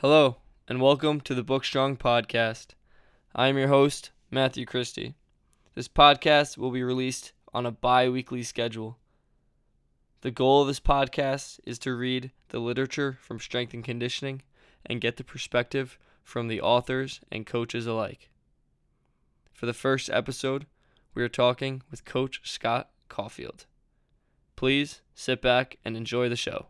Hello, and welcome to the Book Strong Podcast. I am your host, Matthew Christie. This podcast will be released on a bi weekly schedule. The goal of this podcast is to read the literature from strength and conditioning and get the perspective from the authors and coaches alike. For the first episode, we are talking with Coach Scott Caulfield. Please sit back and enjoy the show.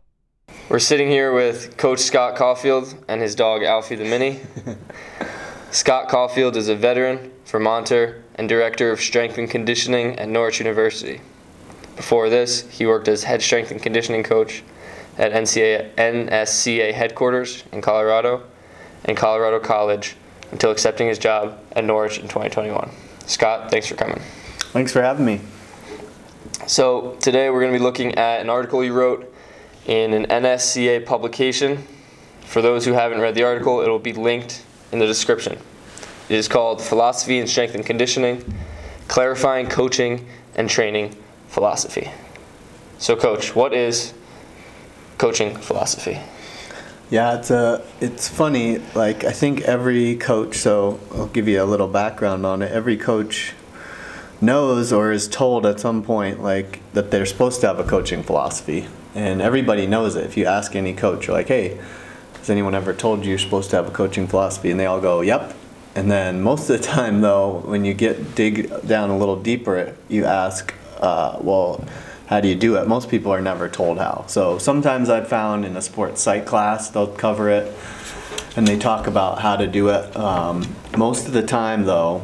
We're sitting here with Coach Scott Caulfield and his dog Alphie the Minnie. Scott Caulfield is a veteran, Vermonter, and director of strength and conditioning at Norwich University. Before this, he worked as head strength and conditioning coach at NCA, NSCA headquarters in Colorado and Colorado College until accepting his job at Norwich in 2021. Scott, thanks for coming. Thanks for having me. So, today we're going to be looking at an article you wrote in an NSCA publication. For those who haven't read the article, it will be linked in the description. It is called Philosophy and Strength and Conditioning Clarifying Coaching and Training Philosophy. So, Coach, what is coaching philosophy? Yeah, it's a it's funny. Like I think every coach. So I'll give you a little background on it. Every coach knows or is told at some point like that they're supposed to have a coaching philosophy, and everybody knows it. If you ask any coach, you're like, hey, has anyone ever told you you're supposed to have a coaching philosophy? And they all go, yep. And then most of the time, though, when you get dig down a little deeper, you ask, uh, well how do you do it? Most people are never told how. So sometimes I've found in a sports psych class they'll cover it and they talk about how to do it. Um, most of the time though,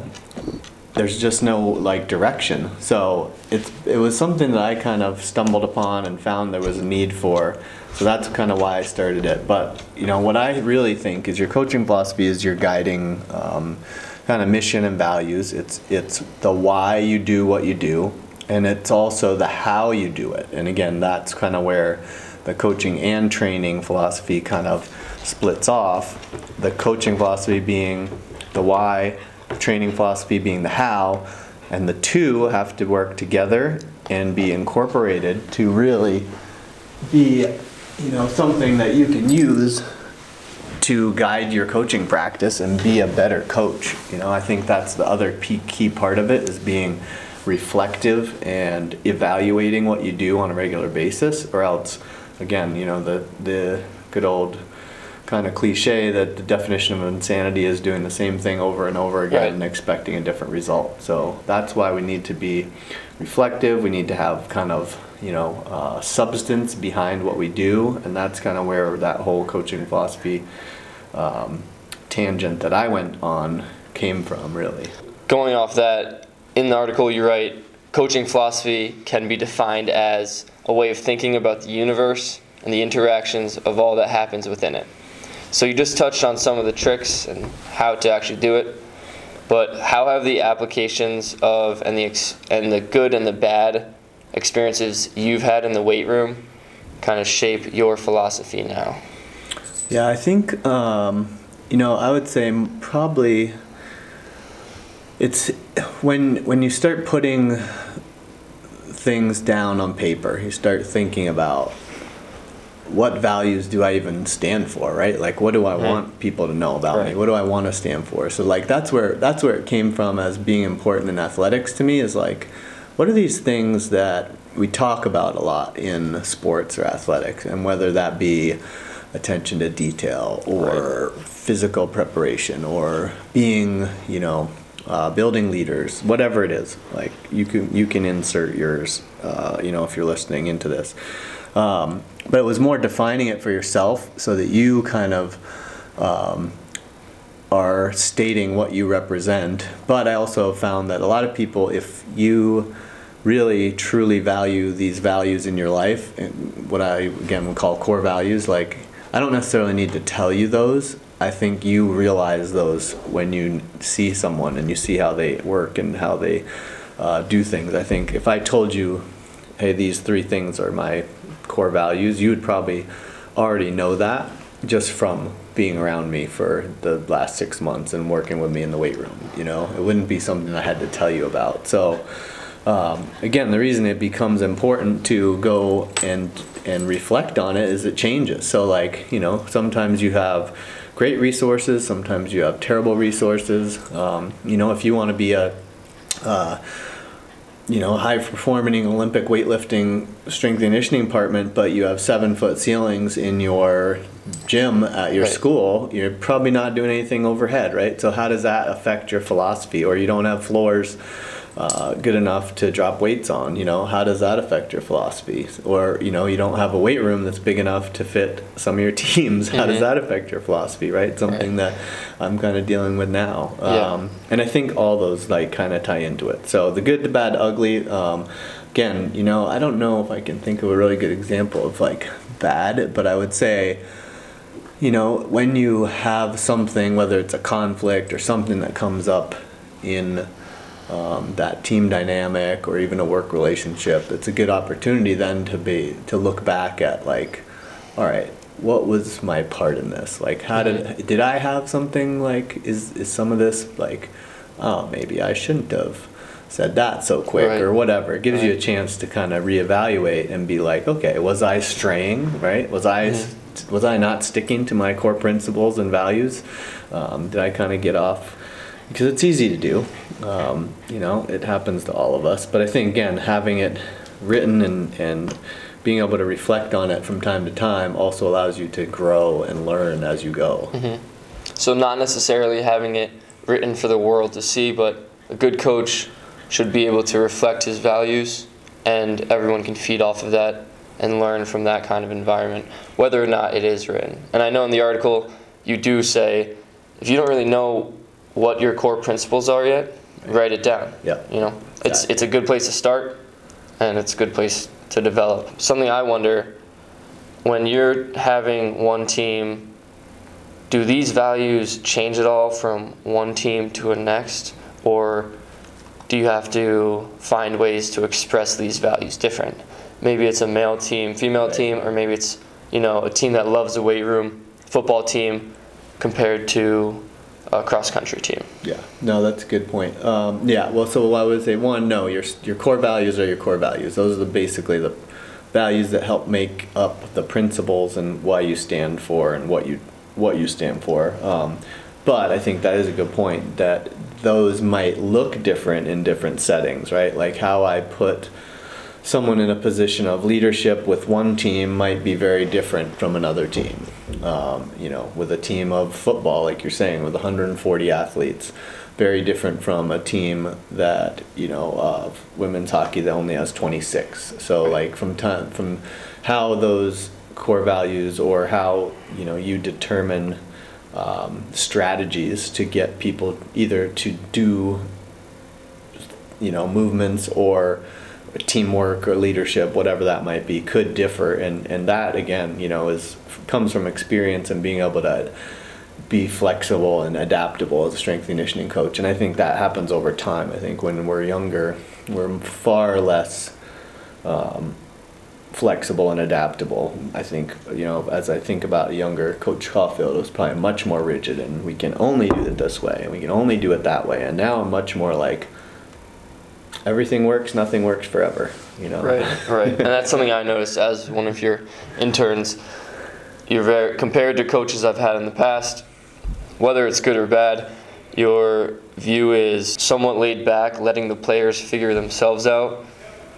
there's just no like direction. So it's it was something that I kind of stumbled upon and found there was a need for. So that's kind of why I started it. But you know what I really think is your coaching philosophy is your guiding um, kind of mission and values. It's it's the why you do what you do and it's also the how you do it. And again, that's kind of where the coaching and training philosophy kind of splits off. The coaching philosophy being the why, training philosophy being the how, and the two have to work together and be incorporated to really be, you know, something that you can use to guide your coaching practice and be a better coach. You know, I think that's the other key part of it is being reflective and evaluating what you do on a regular basis, or else, again, you know, the, the good old kind of cliche that the definition of insanity is doing the same thing over and over again right. and expecting a different result. So that's why we need to be reflective. We need to have kind of you know uh, substance behind what we do, and that's kind of where that whole coaching philosophy um, tangent that I went on came from, really. Going off that, in the article you write coaching philosophy can be defined as a way of thinking about the universe and the interactions of all that happens within it. So you just touched on some of the tricks and how to actually do it, but how have the applications of and the ex- and the good and the bad experiences you've had in the weight room kind of shape your philosophy now? Yeah, I think um, you know I would say probably it's when when you start putting things down on paper, you start thinking about what values do I even stand for, right? Like what do I mm-hmm. want people to know about right. me? What do I want to stand for? So like that's where that's where it came from as being important in athletics to me is like what are these things that we talk about a lot in sports or athletics and whether that be attention to detail or right. physical preparation or being, you know, uh, building leaders, whatever it is. Like you can you can insert yours, uh, you know, if you're listening into this. Um, but it was more defining it for yourself so that you kind of um, are stating what you represent. But I also found that a lot of people, if you really truly value these values in your life, what I again would call core values, like I don't necessarily need to tell you those. I think you realize those when you see someone and you see how they work and how they uh, do things. I think if I told you, hey, these three things are my core values, you would probably already know that just from being around me for the last six months and working with me in the weight room. You know, it wouldn't be something I had to tell you about. So, um, again, the reason it becomes important to go and and reflect on it is it changes. So like you know, sometimes you have great resources, sometimes you have terrible resources. Um, you know, if you want to be a uh, you know, high performing Olympic weightlifting strength and conditioning department, but you have seven foot ceilings in your gym at your Right. school, you're probably not doing anything overhead, right? So how does that affect your philosophy? Or you don't have floors uh, good enough to drop weights on, you know, how does that affect your philosophy? Or, you know, you don't have a weight room that's big enough to fit some of your teams. How does Mhm. that affect your philosophy, right? Something that I'm kind of dealing with now. Yeah. Um, and I think all those like kind of tie into it. So the good, the bad, ugly. Um, again, you know, I don't know if I can think of a really good example of like bad, but I would say, you know, when you have something, whether it's a conflict or something that comes up in um, that team dynamic or even a work relationship, it's a good opportunity then to be to look back at like, all right, what was my part in this? Like, how did did I have something like is is some of this like, oh maybe I shouldn't have said that so quick Right. or whatever. It gives you a chance to kind of reevaluate and be like, okay, was I straying? Right? Was I Mhm. was I not sticking to my core principles and values? Um, did I kind of get off? Because it's easy to do. Um, you know, it happens to all of us. But I think again, having it written and and being able to reflect on it from time to time also allows you to grow and learn as you go. So not necessarily having it written for the world to see, but a good coach should be able to reflect his values, and everyone can feed off of that and learn from that kind of environment, whether or not it is written. And I know in the article you do say, if you don't really know what your core principles are yet, write it down. Yeah. You know, it's it's a good place to start, and it's a good place to develop. Something I wonder, when you're having one team do these values change at all from one team to a next or do you have to find ways to express these values different maybe it's a male team female Right. team or maybe it's you know a team that loves the weight room football team compared to a cross country team Yeah, no, that's a good point. Um, yeah, well, so I would say one, no, your your core values are your core values. Those are the, basically the values that help make up the principles and why you stand for and what you what you stand for. Um, but I think that is a good point that those might look different in different settings, right? Like how I put someone in a position of leadership with one team might be very different from another team. Um, you know, with a team of football, like you're saying, with 140 athletes, very different from a team that you know of women's hockey that only has 26. So like from time from how those core values or how you know you determine um, strategies to get people either to do you know movements or teamwork or leadership whatever that might be could differ. And and that again you know is comes from experience and being able to be flexible and adaptable as a strength conditioning coach. And i think that happens over time. I think when we're younger we're far less um, flexible and adaptable. I think you know as i think about younger coach caulfield was probably much more rigid and we can only do it this way and we can only do it that way. And now i'm much more like everything works nothing works forever you know Right, right. and that's something I noticed as one of your interns. You're very compared to coaches I've had in the past, whether it's good or bad, your view is somewhat laid back, letting the players figure themselves out.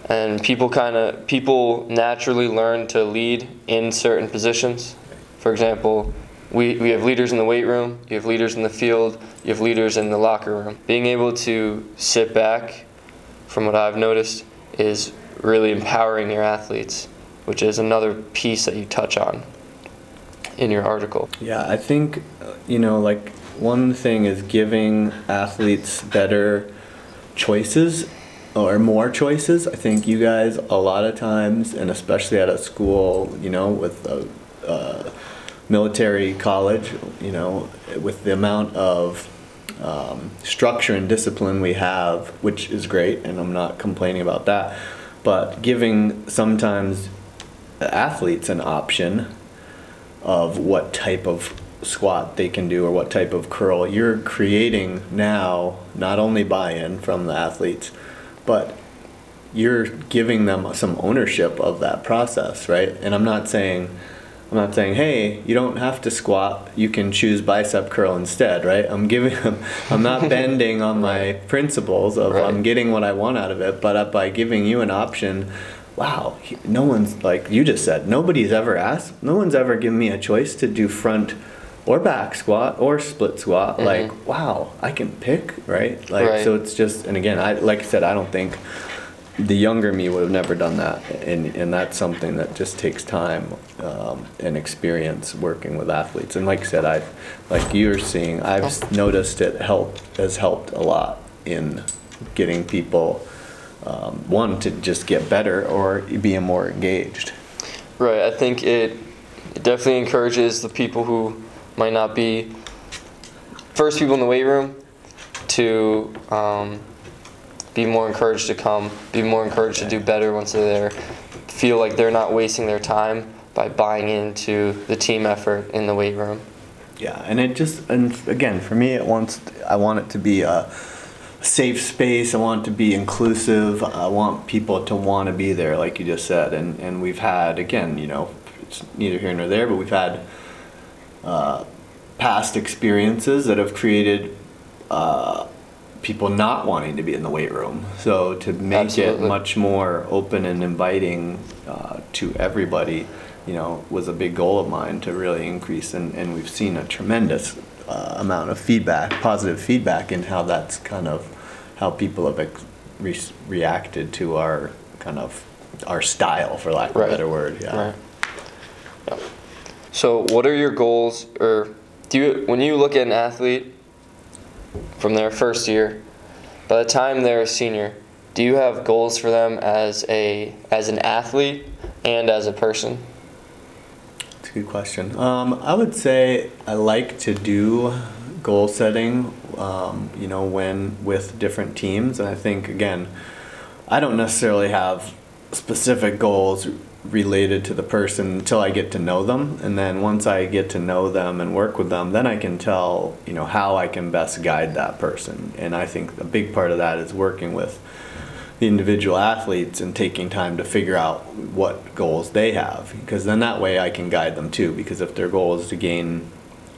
And people kind of people naturally learn to lead in certain positions. For example, we, we have leaders in the weight room, you have leaders in the field, you have leaders in the locker room. Being able to sit back from what I've noticed, is really empowering your athletes, which is another piece that you touch on in your article. Yeah, I think, uh, you know, like one thing is giving athletes better choices or more choices. I think you guys, a lot of times, and especially at a school, you know, with a, uh, military college, you know, with the amount of um, structure and discipline we have, which is great, and I'm not complaining about that, but giving sometimes athletes an option of what type of squat they can do or what type of curl you're creating now not only buy-in from the athletes but you're giving them some ownership of that process, right? And I'm not saying I'm not saying, hey, you don't have to squat. You can choose bicep curl instead, right? I'm giving them, I'm not bending on my principles of Right. I'm getting what I want out of it, but uh, by giving you an option, wow, no one's like you just said, nobody's ever asked, no one's ever given me a choice to do front or back squat or split squat. Like, wow, I can pick, right? Like, Mm-hmm. Right. so it's just, and again, I like I said, I don't think the younger me would have never done that and, and that's something that just takes time um, and experience working with athletes and like i said i like you're seeing i've noticed it help has helped a lot in getting people um, one to just get better or being more engaged Right. I think it, it definitely encourages the people who might not be first people in the weight room to um, be more encouraged to come, be more encouraged to do better once they're there, feel like they're not wasting their time by buying into the team effort in the weight room. Yeah, and it just and again for me it wants I want it to be a safe space. I want it to be inclusive. I want people to want to be there, like you just said. And and we've had again, you know, it's neither here nor there, but we've had uh, past experiences that have created uh, people not wanting to be in the weight room. So to make Absolutely. it much more open and inviting uh, to everybody, you know, was a big goal of mine to really increase. And, and we've seen a tremendous uh, amount of feedback, positive feedback, in how that's kind of how people have ex- re- reacted to our kind of our style, for lack of Right. a better word. Yeah. Right. Yeah. So, what are your goals, or do you when you look at an athlete from their first year, by the time they're a senior, do you have goals for them as a as an athlete and as a person? It's a good question. Um, I would say I like to do goal setting, um, you know, when with different teams. And I think, again, I don't necessarily have specific goals related to the person until I get to know them. And then once I get to know them and work with them, then I can tell, you know, how I can best guide that person. And I think a big part of that is working with the individual athletes and taking time to figure out what goals they have because then that way I can guide them too because if their goal is to gain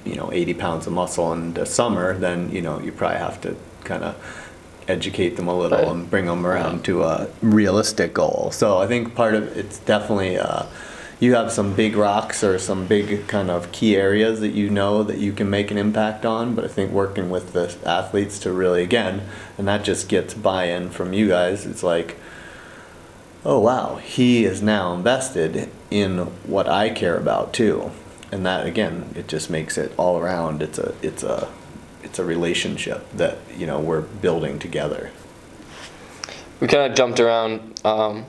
you know 80 pounds of muscle in the summer then you know you probably have to kind of educate them a little Right. and bring them around to a realistic goal. So I think part of it's definitely uh, you have some big rocks or some big kind of key areas that you know that you can make an impact on but i think working with the athletes to really again and that just gets buy-in from you guys it's like oh wow he is now invested in what i care about too. And that again it just makes it all around it's a it's a it's a relationship that you know we're building together We kind of jumped around um,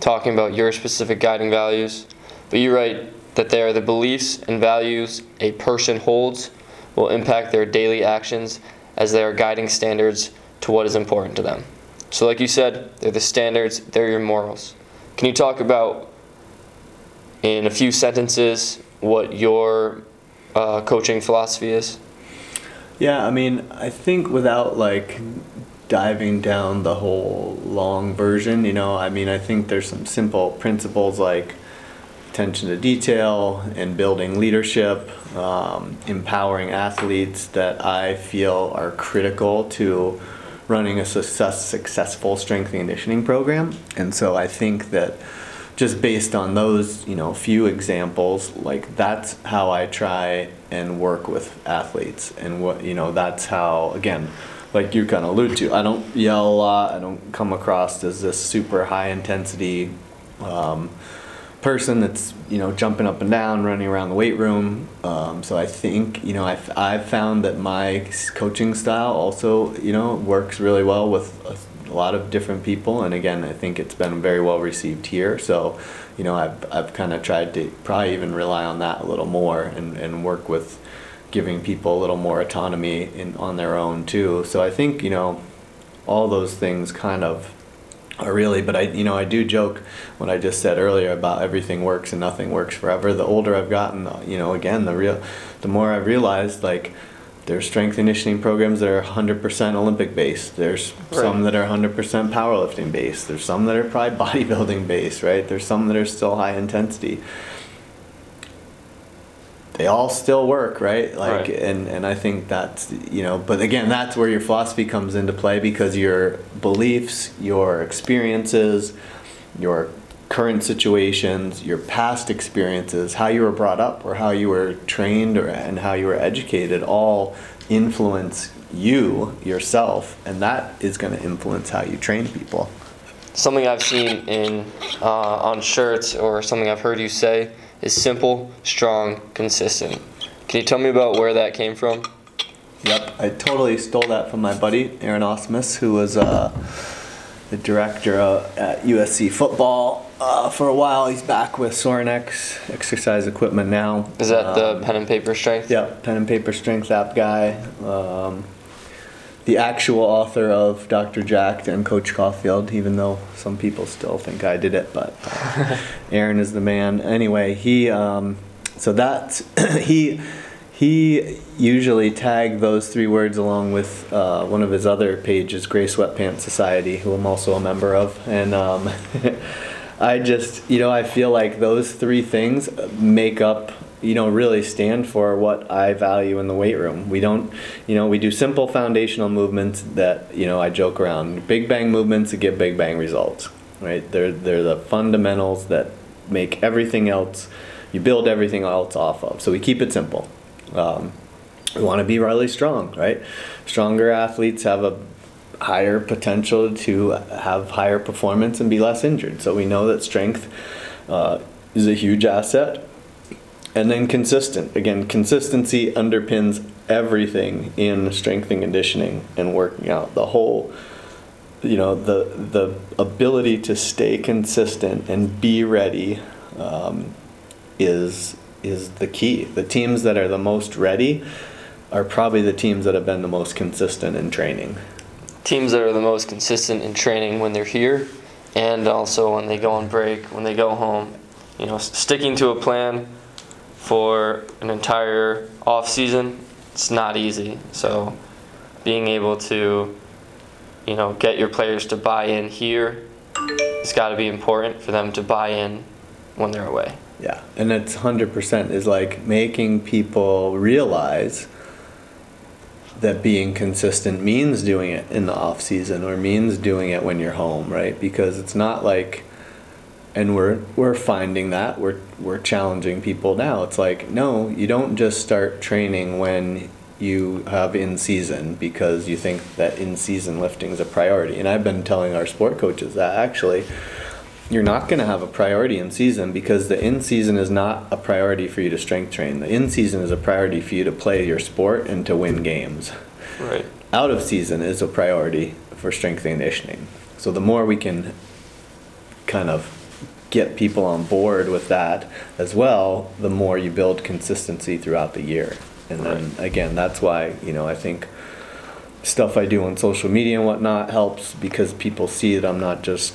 talking about your specific guiding values, but you write that they are the beliefs and values a person holds will impact their daily actions as they are guiding standards to what is important to them. So, like you said, they're the standards, they're your morals. Can you talk about, in a few sentences, what your uh, coaching philosophy is? Yeah, I mean, I think without like diving down the whole long version, you know, I mean, I think there's some simple principles like attention to detail and building leadership, um, empowering athletes that I feel are critical to running a success, successful strength and conditioning program. And so I think that just based on those, you know, few examples, like that's how I try and work with athletes. And what, you know, that's how, again, like you kind of allude to, I don't yell a lot. I don't come across as this super high intensity um, person that's, you know, jumping up and down, running around the weight room. Um, so I think, you know, I've, I've found that my coaching style also, you know, works really well with a a lot of different people and again i think it's been very well received here so you know i've, I've kind of tried to probably even rely on that a little more and, and work with giving people a little more autonomy in on their own too. So i think you know all those things kind of are really but i you know i do joke what i just said earlier about everything works and nothing works forever. The older i've gotten you know again the real the more i've realized like there's strength conditioning programs that are 100% Olympic based. There's some that are 100% powerlifting based. There's some that are probably bodybuilding based, right? There's some that are still high intensity. They all still work, right? Like, Right. and and I think that's you know, but again, that's where your philosophy comes into play because your beliefs, your experiences, your current situations, your past experiences, how you were brought up or how you were trained or and how you were educated all influence you yourself and that is going to influence how you train people. Something I've seen in uh, on shirts or something I've heard you say is simple, strong, consistent. Can you tell me about where that came from? Yep, I totally stole that from my buddy Aaron Osmus, who was uh, the director uh, at USC football uh, for a while. He's back with Sorinex exercise equipment now. Is that the Um, pen and paper strength? Yeah, pen and paper strength app guy. Um, the actual author of Dr. Jacked and Coach Caulfield, even though some people still think I did it, but uh, Aaron is the man. Anyway, he um, so that he he usually tagged those three words along with uh, one of his other pages, Gray Sweatpants Society, who I'm also a member of, and um, I just you know I feel like those three things make up you know really stand for what I value in the weight room. We don't you know we do simple foundational movements that you know I joke around big bang movements that get big bang results. Right? They're they're the fundamentals that make everything else you build everything else off of. So we keep it simple. Um, we want to be really strong, right? Stronger athletes have a higher potential to have higher performance and be less injured. So we know that strength uh, is a huge asset. And then consistent. Again, consistency underpins everything in strength and conditioning and working out. The whole, you know, the the ability to stay consistent and be ready um, is is the key. The teams that are the most ready are probably the teams that have been the most consistent in training. Teams that are the most consistent in training when they're here and also when they go on break, when they go home. You know, sticking to a plan for an entire off season, it's not easy. So being able to, you know, get your players to buy in here, it's got to be important for them to buy in when they're away. Yeah, and it's hundred percent is like making people realize that being consistent means doing it in the off season or means doing it when you're home, right? Because it's not like and we're we're finding that we're we're challenging people now. It's like no, you don't just start training when you have in season because you think that in season lifting is a priority. And I've been telling our sport coaches that actually you're not going to have a priority in season because the in season is not a priority for you to strength train. The in season is a priority for you to play your sport and to win games. Right. Out of season is a priority for strength and conditioning. So the more we can kind of get people on board with that as well, the more you build consistency throughout the year. And then again, that's why, you know, I think stuff I do on social media and whatnot helps because people see that I'm not just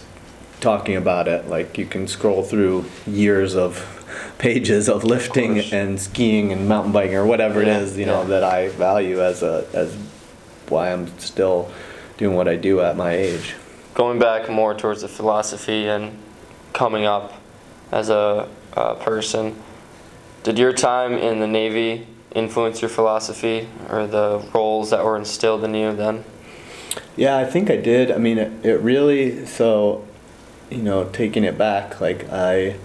talking about it. Like you can scroll through years of pages of lifting course. and skiing and mountain biking or whatever Yeah, it is, you know, yeah. that I value as a as why I'm still doing what I do at my age. going back more towards the philosophy and coming up as a, uh person, did your time in the Navy influence your philosophy or the roles that were instilled in you then? Yeah, I think I did. I mean, it, it really so, you know, taking it back, like I,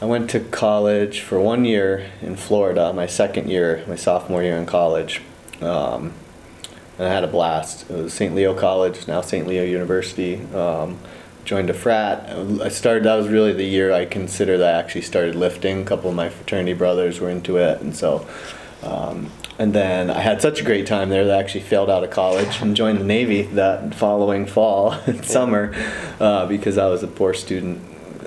I went to college for one year in Florida, my second year, my sophomore year in college, um, and I had a blast. It was St. Leo College, now St. Leo University. Um, joined a frat. I started. That was really the year I consider that I actually started lifting. A couple of my fraternity brothers were into it, and so. Um, and then I had such a great time there that I actually failed out of college and joined the Navy that following fall and summer uh, because I was a poor student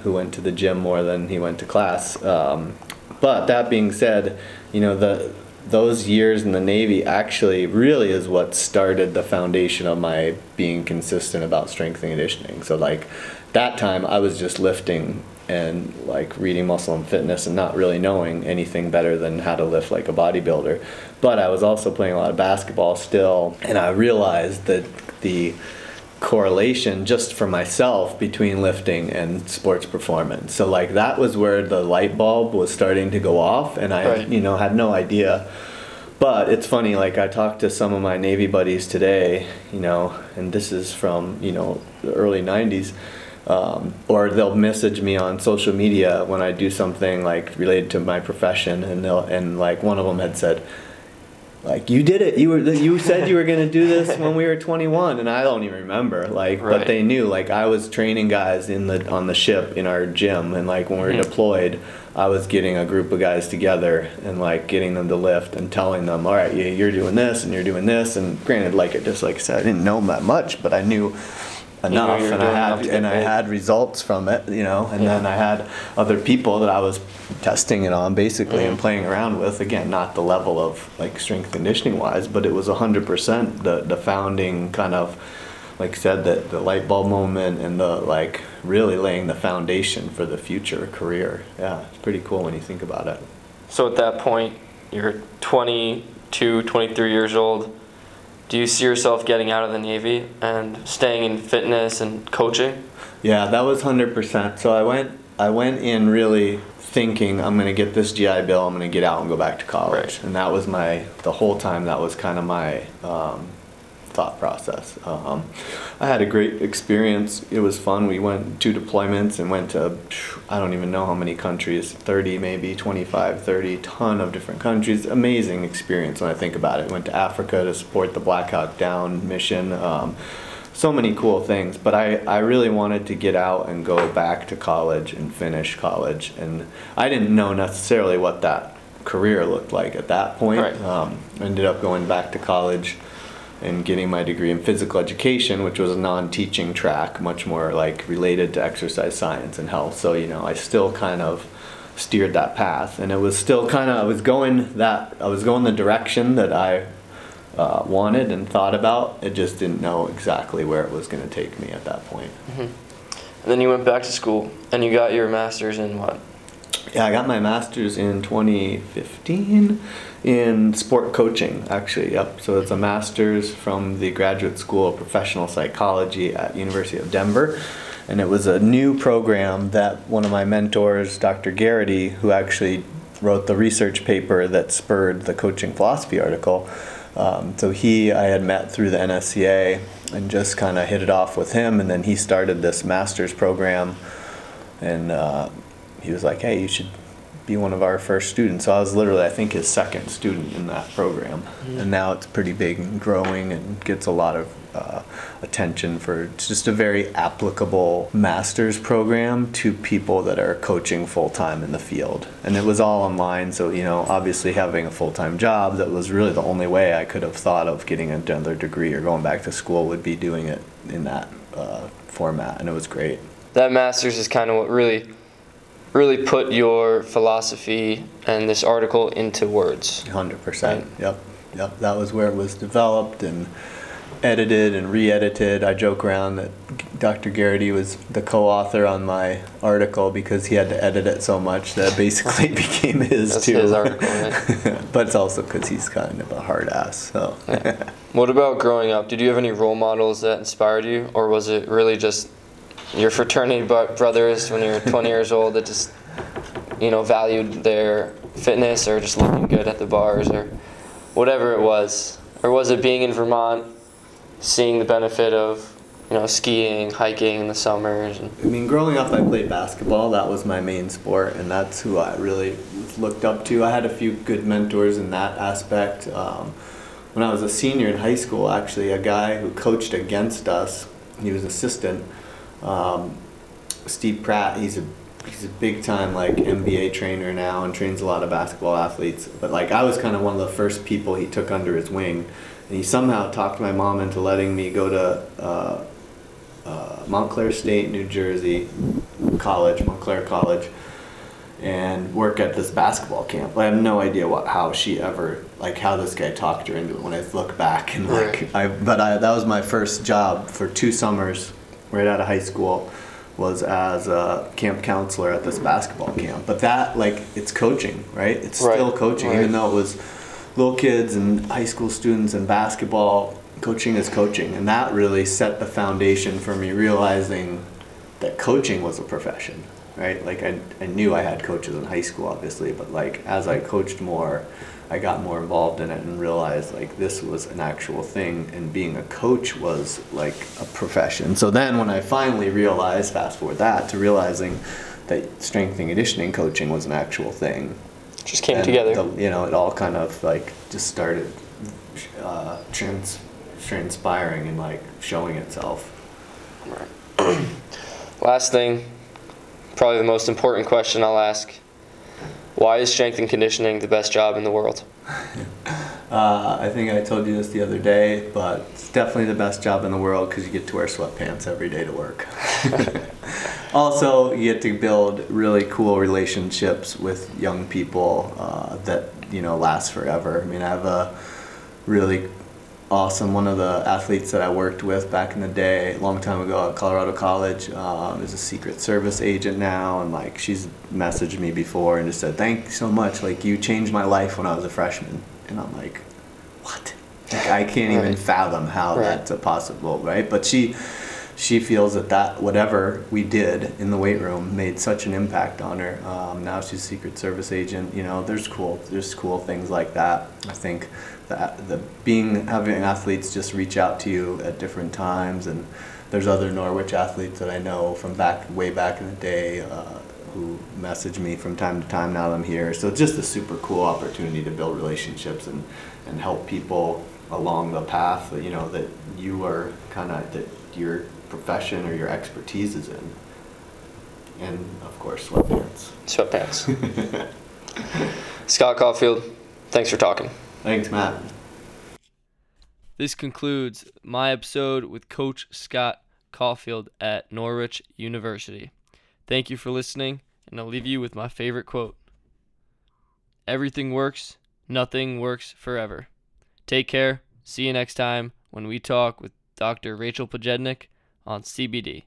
who went to the gym more than he went to class. Um, but that being said, you know the those years in the Navy actually really is what started the foundation of my being consistent about strength and conditioning. So like that time I was just lifting and like reading muscle and fitness and not really knowing anything better than how to lift like a bodybuilder. But I was also playing a lot of basketball still, and I realized that the correlation just for myself between lifting and sports performance. So like that was where the light bulb was starting to go off and I Right. you know had no idea. But it's funny like I talked to some of my navy buddies today, you know, and this is from, you know, the early 90s. Um, or they'll message me on social media when I do something like related to my profession and they'll and like one of them had said like you did it you were you said you were going to do this when we were 21 and i don't even remember like Right. but they knew like i was training guys in the on the ship in our gym and like when we were Mhm. deployed i was getting a group of guys together and like getting them to lift and telling them all right yeah, you're doing this and you're doing this and granted like it just like i said i didn't know that much but i knew enough you and i had and i had results from it you know and Yeah. then i had other people that i was testing it on basically and Mhm. playing around with again not the level of like strength conditioning wise but it was 100% the the founding kind of like I said that the light bulb moment and the like really laying the foundation for the future career yeah it's pretty cool when you think about it So at that point, you're 22, 23 years old. Do you see yourself getting out of the Navy and staying in fitness and coaching? Yeah, that was hundred percent. So I went, I went in really thinking I'm gonna get this GI Bill. I'm gonna get out and go back to college, Right. and that was my the whole time. That was kind of my um, thought process. Um, I had a great experience. It was fun. We went two deployments and went to I don't even know how many countries, 30 maybe, 25, 30, ton of different countries. Amazing experience when I think about it. Went to Africa to support the Black Hawk Down mission. Um, so many cool things, but I, I really wanted to get out and go back to college and finish college. And I didn't know necessarily what that career looked like at that point. Right. Um, ended up going back to college and getting my degree in physical education, which was a non-teaching track, much more like related to exercise science and health. So you know, I still kind of steered that path, and it was still kind of I was going that I was going the direction that I uh, wanted and thought about. It just didn't know exactly where it was going to take me at that point. And then you went back to school and you got your master's in what? Yeah, I got my master's in 2015 in sport coaching, actually. Yep. So it's a master's from the Graduate School of Professional Psychology at University of Denver. And it was a new program that one of my mentors, Dr. Gearity, who actually wrote the research paper that spurred the coaching philosophy article. Um, so he, I had met through the NSCA and just kind of hit it off with him. And then he started this master's program and uh, he was like, "Hey, you should be one of our first students." So I was literally, I think, his second student in that program, and now it's pretty big and growing and gets a lot of uh, attention for. It's just a very applicable master's program to people that are coaching full time in the field, and it was all online. So you know, obviously having a full time job, that was really the only way I could have thought of getting another degree or going back to school would be doing it in that uh, format, and it was great. That master's is kind of what really, really put your philosophy and this article into words. Hundred percent. Yep. Yep. That was where it was developed and edited and re-edited. I joke around that Dr. Gearity was the co-author on my article because he had to edit it so much that it basically became his That's too. his article, right? but it's also because he's kind of a hard ass. So. Yeah. What about growing up? Did you have any role models that inspired you, or was it really just your fraternity brothers when you were 20 years old that just, you know, valued their fitness or just looking good at the bars or whatever it was? Or was it being in Vermont, seeing the benefit of, you know, skiing, hiking in the summers? And, I mean, growing up, I played basketball. That was my main sport, and that's who I really looked up to. I had a few good mentors in that aspect. Um, when I was a senior in high school, actually, a guy who coached against us, he was assistant. Um, Steve Pratt, he's a he's a big time like NBA trainer now and trains a lot of basketball athletes. But like I was kind of one of the first people he took under his wing, and he somehow talked my mom into letting me go to. Uh, uh, Montclair State, New Jersey College, Montclair College, and work at this basketball camp. I have no idea what how she ever like how this guy talked her into it when I look back and like. I but I that was my first job for two summers right out of high school. was as a camp counselor at this basketball camp. But that, like, it's coaching, right? It's Right, still coaching, right. even though it was little kids and high school students and basketball. Coaching is coaching, and that really set the foundation for me realizing that coaching was a profession, right? Like I, I knew I had coaches in high school, obviously, but like as I coached more, I got more involved in it and realized like this was an actual thing, and being a coach was like a profession. So then when I finally realized, fast forward that to realizing that strength and conditioning coaching was an actual thing, Just came and together. the- you know, it all kind of like just started uh, trans, transpiring and like showing itself. Last thing, probably the most important question I'll ask. Why is strength and conditioning the best job in the world? Uh, I think I told you this the other day, but it's definitely the best job in the world because you get to wear sweatpants every day to work. also, you get to build really cool relationships with young people uh, that you know last forever. I mean, I have a really awesome one of the athletes that I worked with back in the day, a long time ago at Colorado College, um, is a Secret Service agent now, and like she's messaged me before and just said, "Thank you so much. Like you changed my life when I was a freshman." And I'm like, "What?" Like I can't even fathom how Right. that's a possible, right? But she she feels that that whatever we did in the weight room made such an impact on her. Um, now she's a Secret Service agent. You know, there's cool there's cool things like that. I think that the being having athletes just reach out to you at different times, and there's other Norwich athletes that I know from back way back in the day. Uh, who message me from time to time now that I'm here. So it's just a super cool opportunity to build relationships and, and help people along the path that, you know, that you are kind of, that your profession or your expertise is in. And of course, sweatpants. Sweatpants. Scott Caulfield, thanks for talking. Thanks, Matt. This concludes my episode with Coach Scott Caulfield at Norwich University. Thank you for listening, and I'll leave you with my favorite quote Everything works, nothing works forever. Take care. See you next time when we talk with Dr. Rachel Pojednic on CBD.